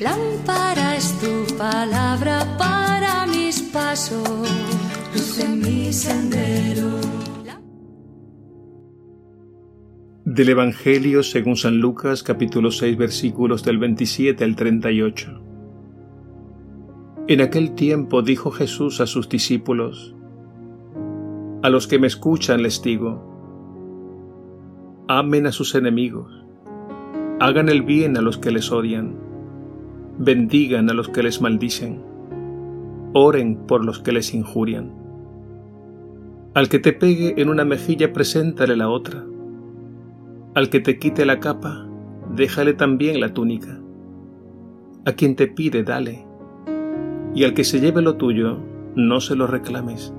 Lámpara es tu palabra para mis pasos, luz en mi sendero. Del Evangelio según San Lucas capítulo 6 versículos del 27 al 38. En aquel tiempo dijo Jesús a sus discípulos, A los que me escuchan les digo, amen a sus enemigos, hagan el bien a los que les odian, bendigan a los que les maldicen, oren por los que les injurian. Al que te pegue en una mejilla, preséntale la otra. Al que te quite la capa, déjale también la túnica. A quien te pide, dale y al que se lleve lo tuyo, no se lo reclames.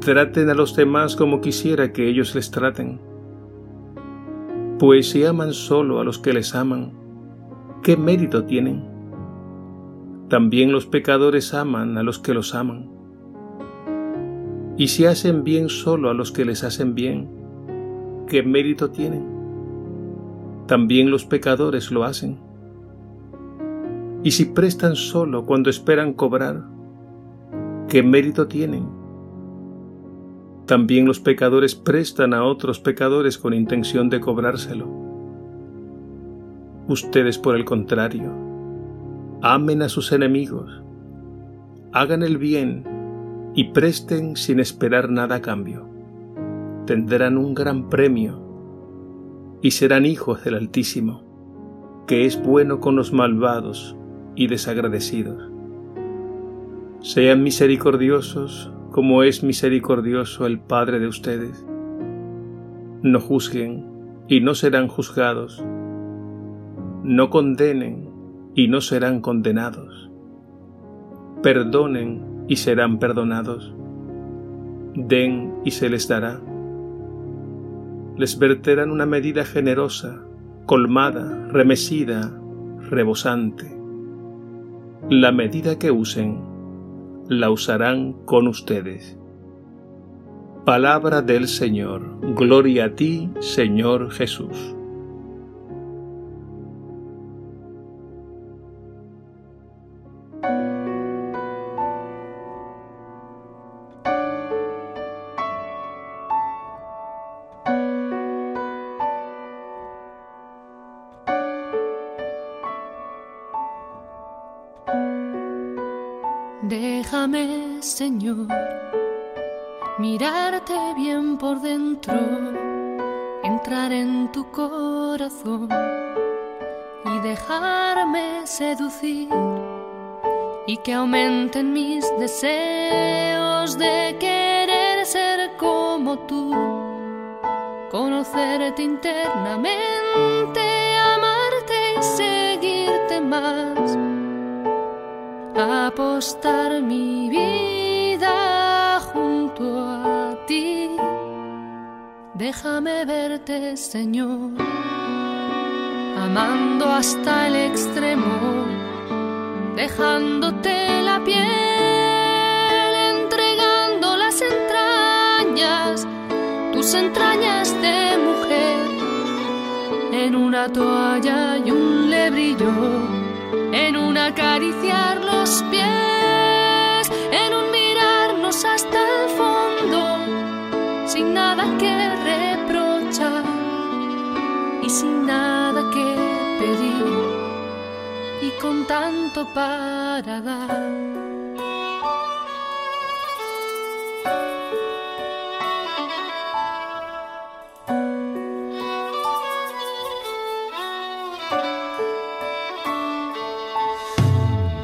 Traten a los demás como quisiera que ellos les traten. Pues si aman solo a los que les aman, ¿qué mérito tienen? También los pecadores aman a los que los aman. Y si hacen bien solo a los que les hacen bien, ¿qué mérito tienen? También los pecadores lo hacen. Y si prestan solo cuando esperan cobrar, ¿qué mérito tienen? También los pecadores prestan a otros pecadores con intención de cobrárselo. Ustedes, por el contrario, amen a sus enemigos, hagan el bien y presten sin esperar nada a cambio. Tendrán un gran premio y serán hijos del Altísimo, que es bueno con los malvados y desagradecidos. Sean misericordiosos como es misericordioso el Padre de ustedes. No juzguen y no serán juzgados. No condenen y no serán condenados. Perdonen y serán perdonados. Den y se les dará. Les verterán una medida generosa, colmada, remesida, rebosante la medida que usen, la usarán con ustedes. Palabra del Señor. Gloria a ti, Señor Jesús. Señor, mirarte bien por dentro, entrar en tu corazón y dejarme seducir y que aumenten mis deseos de querer ser como tú, conocerte internamente, amarte y seguirte más apostar mi vida junto a ti. Déjame verte, Señor, amando hasta el extremo, dejándote la piel, entregando las entrañas, tus entrañas de mujer, en una toalla y un lebrillo acariciar los pies, en un mirarnos hasta el fondo, sin nada que reprochar y sin nada que pedir y con tanto para dar.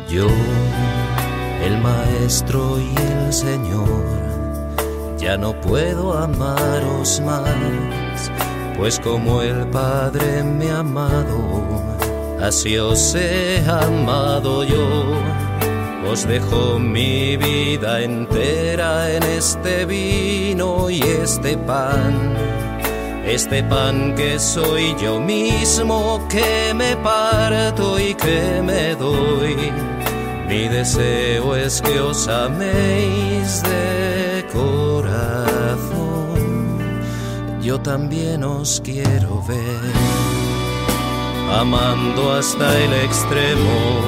Yo, el Maestro y el Señor, ya no puedo amaros más, pues como el Padre me ha amado, así os he amado yo. Os dejo mi vida entera en este vino y este pan este pan que soy yo mismo, que me parto y que me doy. Mi deseo es que os améis de corazón. Yo también os quiero ver. amando hasta el extremo,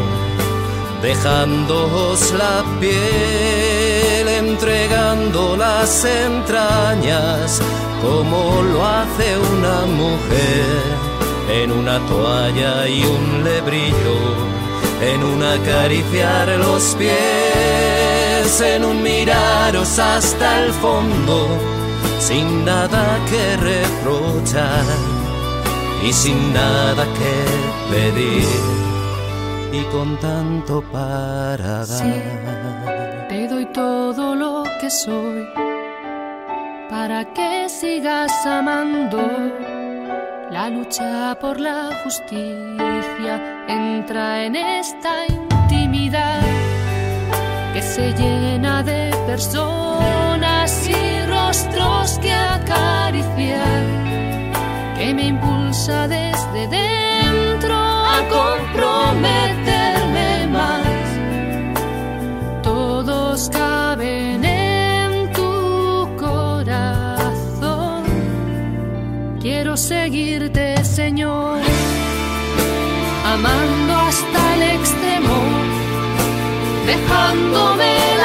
dejándoos la piel, entregando las entrañas, como lo hace una mujer en una toalla y un lebrillo, en un acariciar los pies, en un miraros hasta el fondo, sin nada que reprochar y sin nada que pedir y con tanto para dar. te doy todo lo que soy para que sigas amando. La lucha por la justicia entra en esta intimidad que se llena de personas y rostros que acariciar que me impulsa desde dentro a comprometerme Quiero seguirte, Señor, amando hasta el extremo, dejándome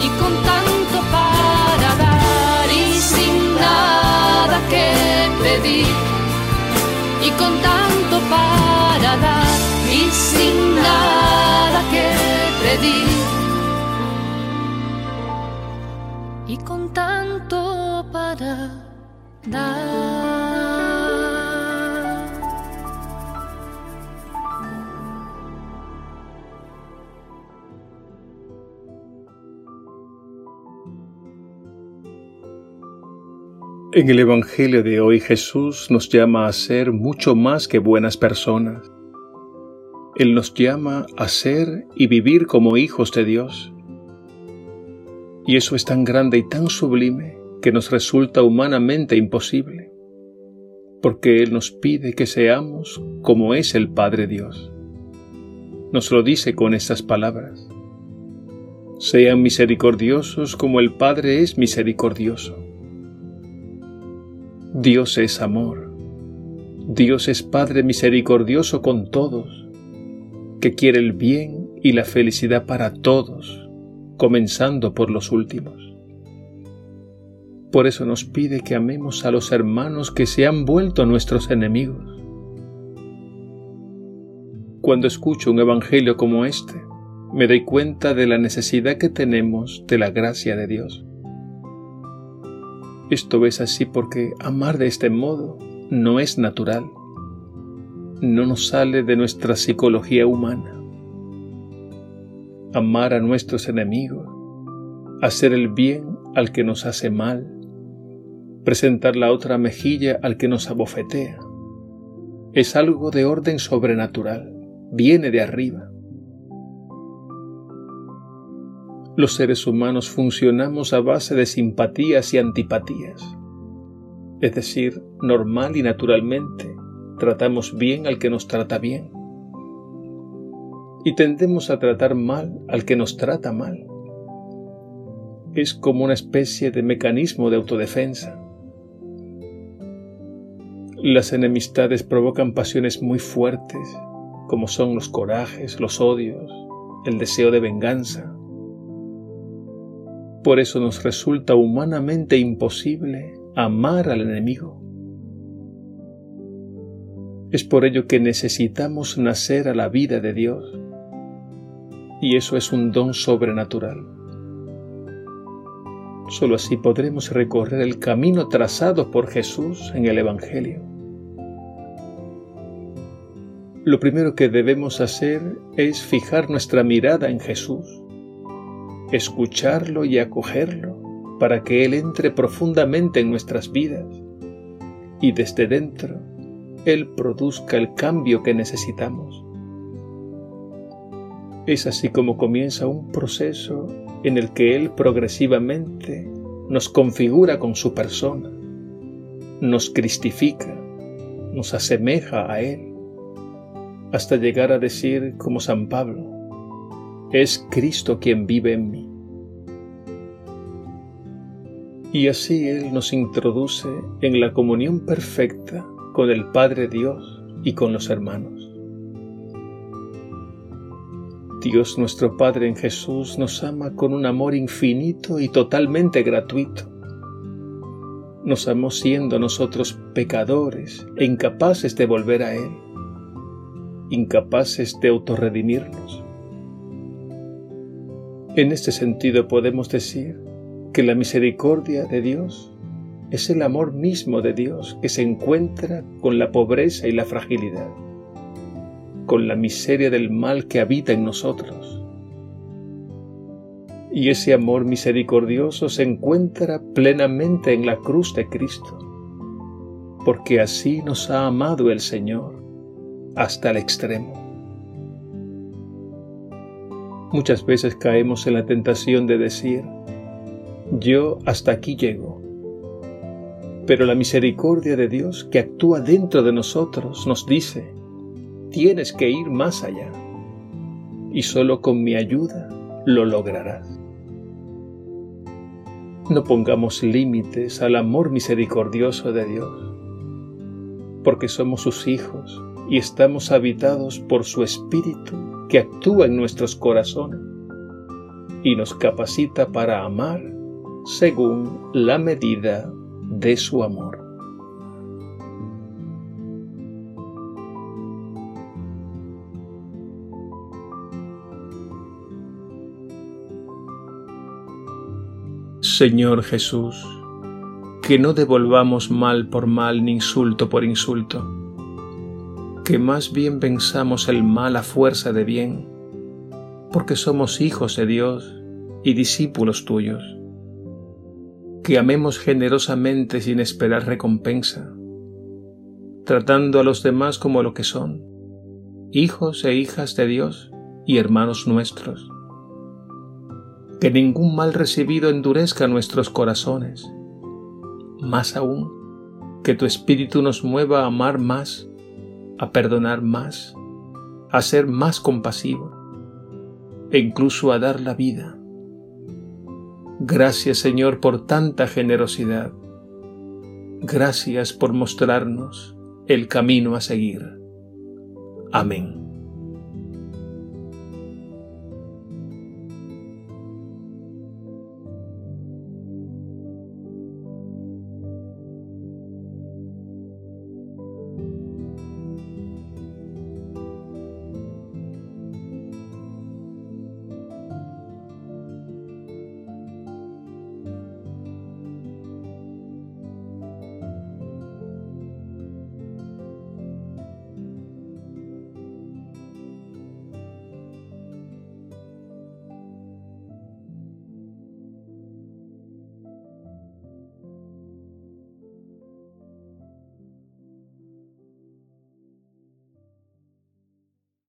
y con tanto para dar y sin nada que pedir, y con tanto para dar y sin nada que pedir. Y con tanto para dar. En el Evangelio de hoy Jesús nos llama a ser mucho más que buenas personas. Él nos llama a ser y vivir como hijos de Dios. Y eso es tan grande y tan sublime que nos resulta humanamente imposible, porque Él nos pide que seamos como es el Padre Dios. Nos lo dice con estas palabras. Sean misericordiosos como el Padre es misericordioso. Dios es amor. Dios es Padre misericordioso con todos, que quiere el bien y la felicidad para todos, comenzando por los últimos. Por eso nos pide que amemos a los hermanos que se han vuelto nuestros enemigos. Cuando escucho un evangelio como este, me doy cuenta de la necesidad que tenemos de la gracia de Dios. Esto es así porque amar de este modo no es natural, no nos sale de nuestra psicología humana. Amar a nuestros enemigos, hacer el bien al que nos hace mal, presentar la otra mejilla al que nos abofetea, es algo de orden sobrenatural, viene de arriba. Los seres humanos funcionamos a base de simpatías y antipatías. Es decir, normal y naturalmente, tratamos bien al que nos trata bien. Y tendemos a tratar mal al que nos trata mal. Es como una especie de mecanismo de autodefensa. Las enemistades provocan pasiones muy fuertes, como son los corajes, los odios, el deseo de venganza, por eso nos resulta humanamente imposible amar al enemigo. Es por ello que necesitamos nacer a la vida de Dios. Y eso es un don sobrenatural. Solo así podremos recorrer el camino trazado por Jesús en el Evangelio. Lo primero que debemos hacer es fijar nuestra mirada en Jesús escucharlo y acogerlo para que Él entre profundamente en nuestras vidas y desde dentro Él produzca el cambio que necesitamos. Es así como comienza un proceso en el que Él progresivamente nos configura con su persona, nos cristifica, nos asemeja a Él, hasta llegar a decir como San Pablo, es Cristo quien vive en mí. Y así Él nos introduce en la comunión perfecta con el Padre Dios y con los hermanos. Dios nuestro Padre en Jesús nos ama con un amor infinito y totalmente gratuito. Nos amó siendo nosotros pecadores e incapaces de volver a Él, incapaces de autorredimirnos. En este sentido podemos decir que la misericordia de Dios es el amor mismo de Dios que se encuentra con la pobreza y la fragilidad con la miseria del mal que habita en nosotros. Y ese amor misericordioso se encuentra plenamente en la cruz de Cristo, porque así nos ha amado el Señor hasta el extremo. Muchas veces caemos en la tentación de decir, yo hasta aquí llego. Pero la misericordia de Dios que actúa dentro de nosotros nos dice, Tienes que ir más allá. Y solo con mi ayuda lo lograrás. No pongamos límites al amor misericordioso de Dios, porque somos sus hijos y estamos habitados por su Espíritu que actúa en nuestros corazones y nos capacita para amar según la medida de su amor. Señor Jesús, que no devolvamos mal por mal ni insulto por insulto, que más bien venzamos el mal a fuerza de bien, porque somos hijos de Dios y discípulos tuyos, que amemos generosamente sin esperar recompensa, tratando a los demás como lo que son, hijos e hijas de Dios y hermanos nuestros que ningún mal recibido endurezca nuestros corazones. Más aún, que tu Espíritu nos mueva a amar más, a perdonar más, a ser más compasivo e incluso a dar la vida. Gracias Señor por tanta generosidad. Gracias por mostrarnos el camino a seguir. Amén.